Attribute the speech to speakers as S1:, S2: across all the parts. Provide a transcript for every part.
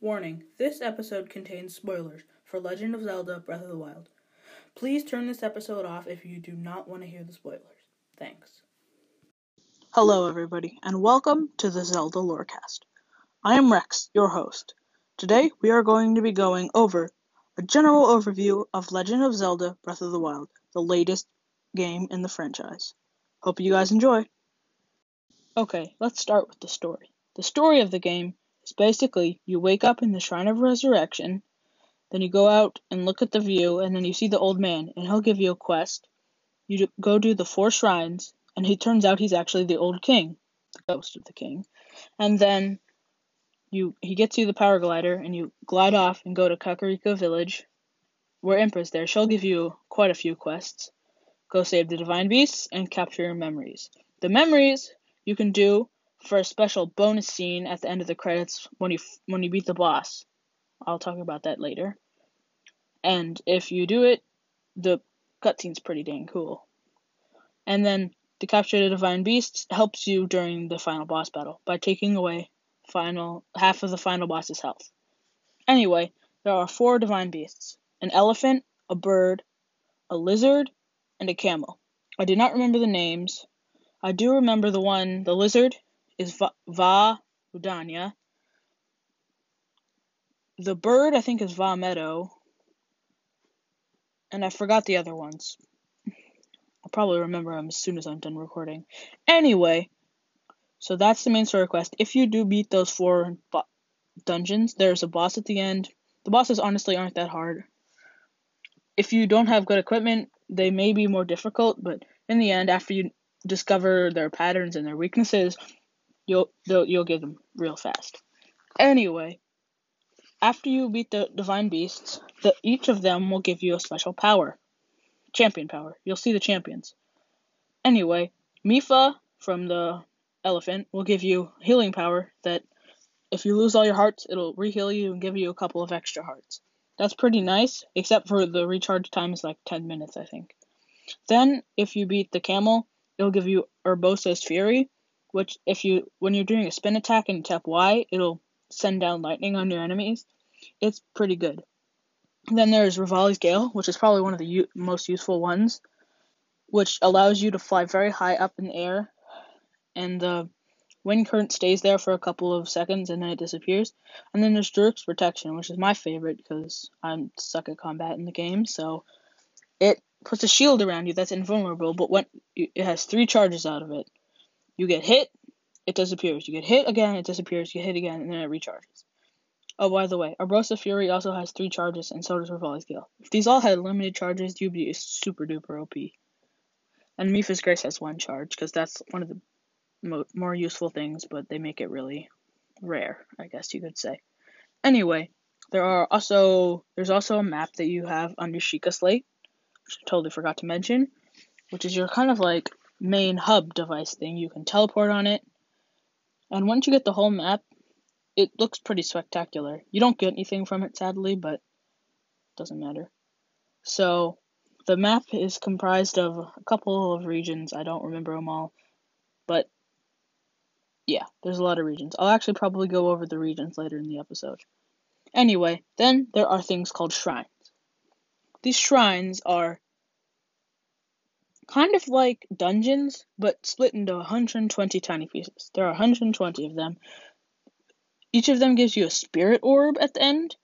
S1: Warning this episode contains spoilers for Legend of Zelda Breath of the Wild. Please turn this episode off if you do not want to hear the spoilers. Thanks.
S2: Hello, everybody, and welcome to the Zelda Lorecast. I am Rex, your host. Today, we are going to be going over a general overview of Legend of Zelda Breath of the Wild, the latest game in the franchise. Hope you guys enjoy. Okay, let's start with the story. The story of the game is basically you wake up in the Shrine of Resurrection, then you go out and look at the view, and then you see the old man, and he'll give you a quest. You go do the four shrines, and he turns out he's actually the old king, the ghost of the king. And then you he gets you the power glider, and you glide off and go to Kakariko Village, where Impa's there. She'll give you quite a few quests. Go save the divine beasts and capture your memories. The memories you can do for a special bonus scene at the end of the credits when you when you beat the boss. I'll talk about that later. And if you do it, the cutscene's pretty dang cool. And then the capture the divine beasts helps you during the final boss battle by taking away final half of the final boss's health. Anyway, there are four divine beasts: an elephant, a bird, a lizard, and a camel. I do not remember the names. I do remember the one, the lizard, is Vah, Rudania. The bird, I think, is Vah Medoh. And I forgot the other ones. I'll probably remember them as soon as I'm done recording. Anyway, so that's the main story quest. If you do beat those four bo- dungeons, there's a boss at the end. The bosses honestly aren't that hard. If you don't have good equipment, they may be more difficult, but in the end, after you discover their patterns and their weaknesses, you'll you'll get them real fast. Anyway, after you beat the divine beasts, the, each of them will give you a special power, champion power. You'll see the champions. Anyway, Mipha from the elephant will give you healing power that if you lose all your hearts, it'll reheal you and give you a couple of extra hearts. That's pretty nice, except for the recharge time is like 10 minutes, I think. Then, if you beat the camel, it'll give you Urbosa's Fury, which if you when you're doing a spin attack and tap Y, it'll send down lightning on your enemies. It's pretty good. Then there's Revali's Gale, which is probably one of the u- most useful ones, which allows you to fly very high up in the air, and the wind current stays there for a couple of seconds and then it disappears. And then there's Daruk's Protection, which is my favorite because I'm stuck at combat in the game, so it puts a shield around you that's invulnerable, but when it has three charges out of it. You get hit, it disappears. You get hit again, it disappears. You hit again, and then it recharges. Oh, by the way, Urbosa Fury also has three charges, and so does Revali's Gale. If these all had limited charges, you'd be super duper OP. And Mipha's Grace has one charge, because that's one of the mo- more useful things, but they make it really rare, I guess you could say. Anyway, there are also there's also a map that you have under Sheikah Slate, which I totally forgot to mention, which is your kind of like main hub device thing. You can teleport on it. And once you get the whole map, it looks pretty spectacular. You don't get anything from it, sadly, but it doesn't matter. So, the map is comprised of a couple of regions. I don't remember them all. But, yeah, there's a lot of regions. I'll actually probably go over the regions later in the episode. Anyway, then there are things called shrines. These shrines are kind of like dungeons, but split into 120 tiny pieces. There are 120 of them. Each of them gives you a spirit orb at the end,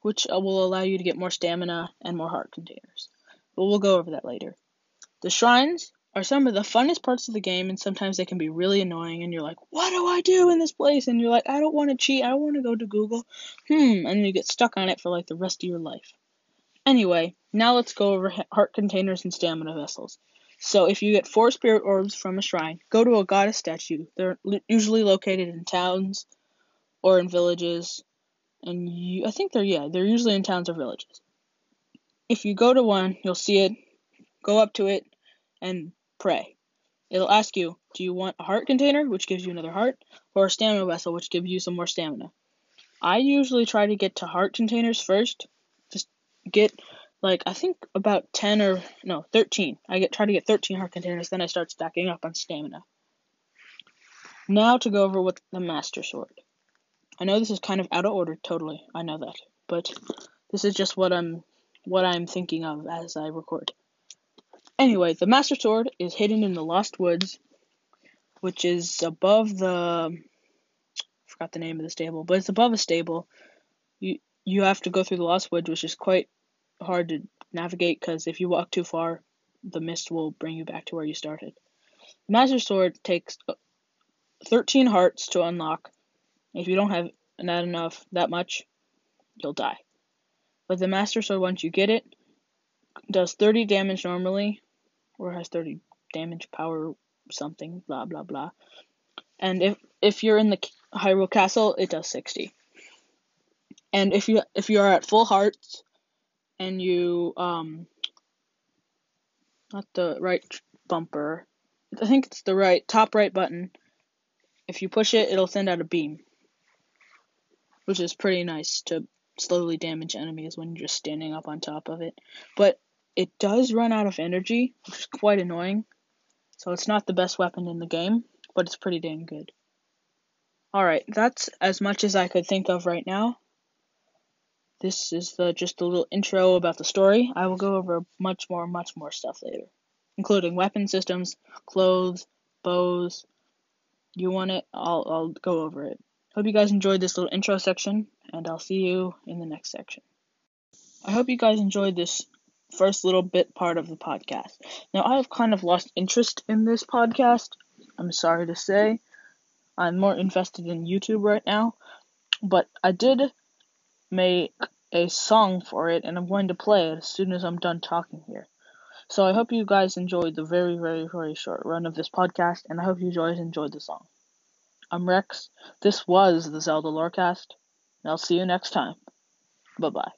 S2: which uh, will allow you to get more stamina and more heart containers. But we'll go over that later. The shrines are some of the funnest parts of the game, and sometimes they can be really annoying, and you're like, what do I do in this place? And you're like, I don't want to cheat, I want to go to Google. Hmm, and you get stuck on it for like the rest of your life. Anyway, now let's go over heart containers and stamina vessels. So if you get four spirit orbs from a shrine, go to a goddess statue. They're usually located in towns or in villages, and you, I think they're yeah, they're usually in towns or villages. If you go to one, you'll see it, go up to it, and pray. It'll ask you, do you want a heart container, which gives you another heart, or a stamina vessel, which gives you some more stamina? I usually try to get to heart containers first. Just get like I think about 10 or no, 13. I get try to get 13 heart containers then I start stacking up on stamina. Now to go over with the master sword. I know this is kind of out of order, totally. I know that. But this is just what I'm what I'm thinking of as I record. Anyway, the Master Sword is hidden in the Lost Woods, which is above the I forgot the name of the stable, but it's above a stable. You you have to go through the Lost Woods, which is quite hard to navigate because if you walk too far, the mist will bring you back to where you started. The Master Sword takes uh, 13 hearts to unlock. If you don't have not enough, that much, you'll die. But the Master Sword, once you get it, does 30 damage normally, or has 30 damage power something, blah blah blah. And if if you're in the Hyrule Castle, it does 60. And if you if you are at full hearts and you um not the right bumper, I think it's the right top right button. If you push it, it'll send out a beam, which is pretty nice to slowly damage enemies when you're just standing up on top of it. But it does run out of energy, which is quite annoying. So it's not the best weapon in the game, but it's pretty damn good. Alright, that's as much as I could think of right now. This is the, just a little intro about the story. I will go over much more, much more stuff later, including weapon systems, clothes, bows. You want it? I'll, I'll go over it. Hope you guys enjoyed this little intro section, and I'll see you in the next section. I hope you guys enjoyed this first little bit part of the podcast. Now, I have kind of lost interest in this podcast. I'm sorry to say. I'm more invested in YouTube right now. But I did make a song for it, and I'm going to play it as soon as I'm done talking here. So I hope you guys enjoyed the very, very, very short run of this podcast, and I hope you guys enjoyed the song. I'm Rex. This was the Zelda Lorecast, and I'll see you next time. Bye bye.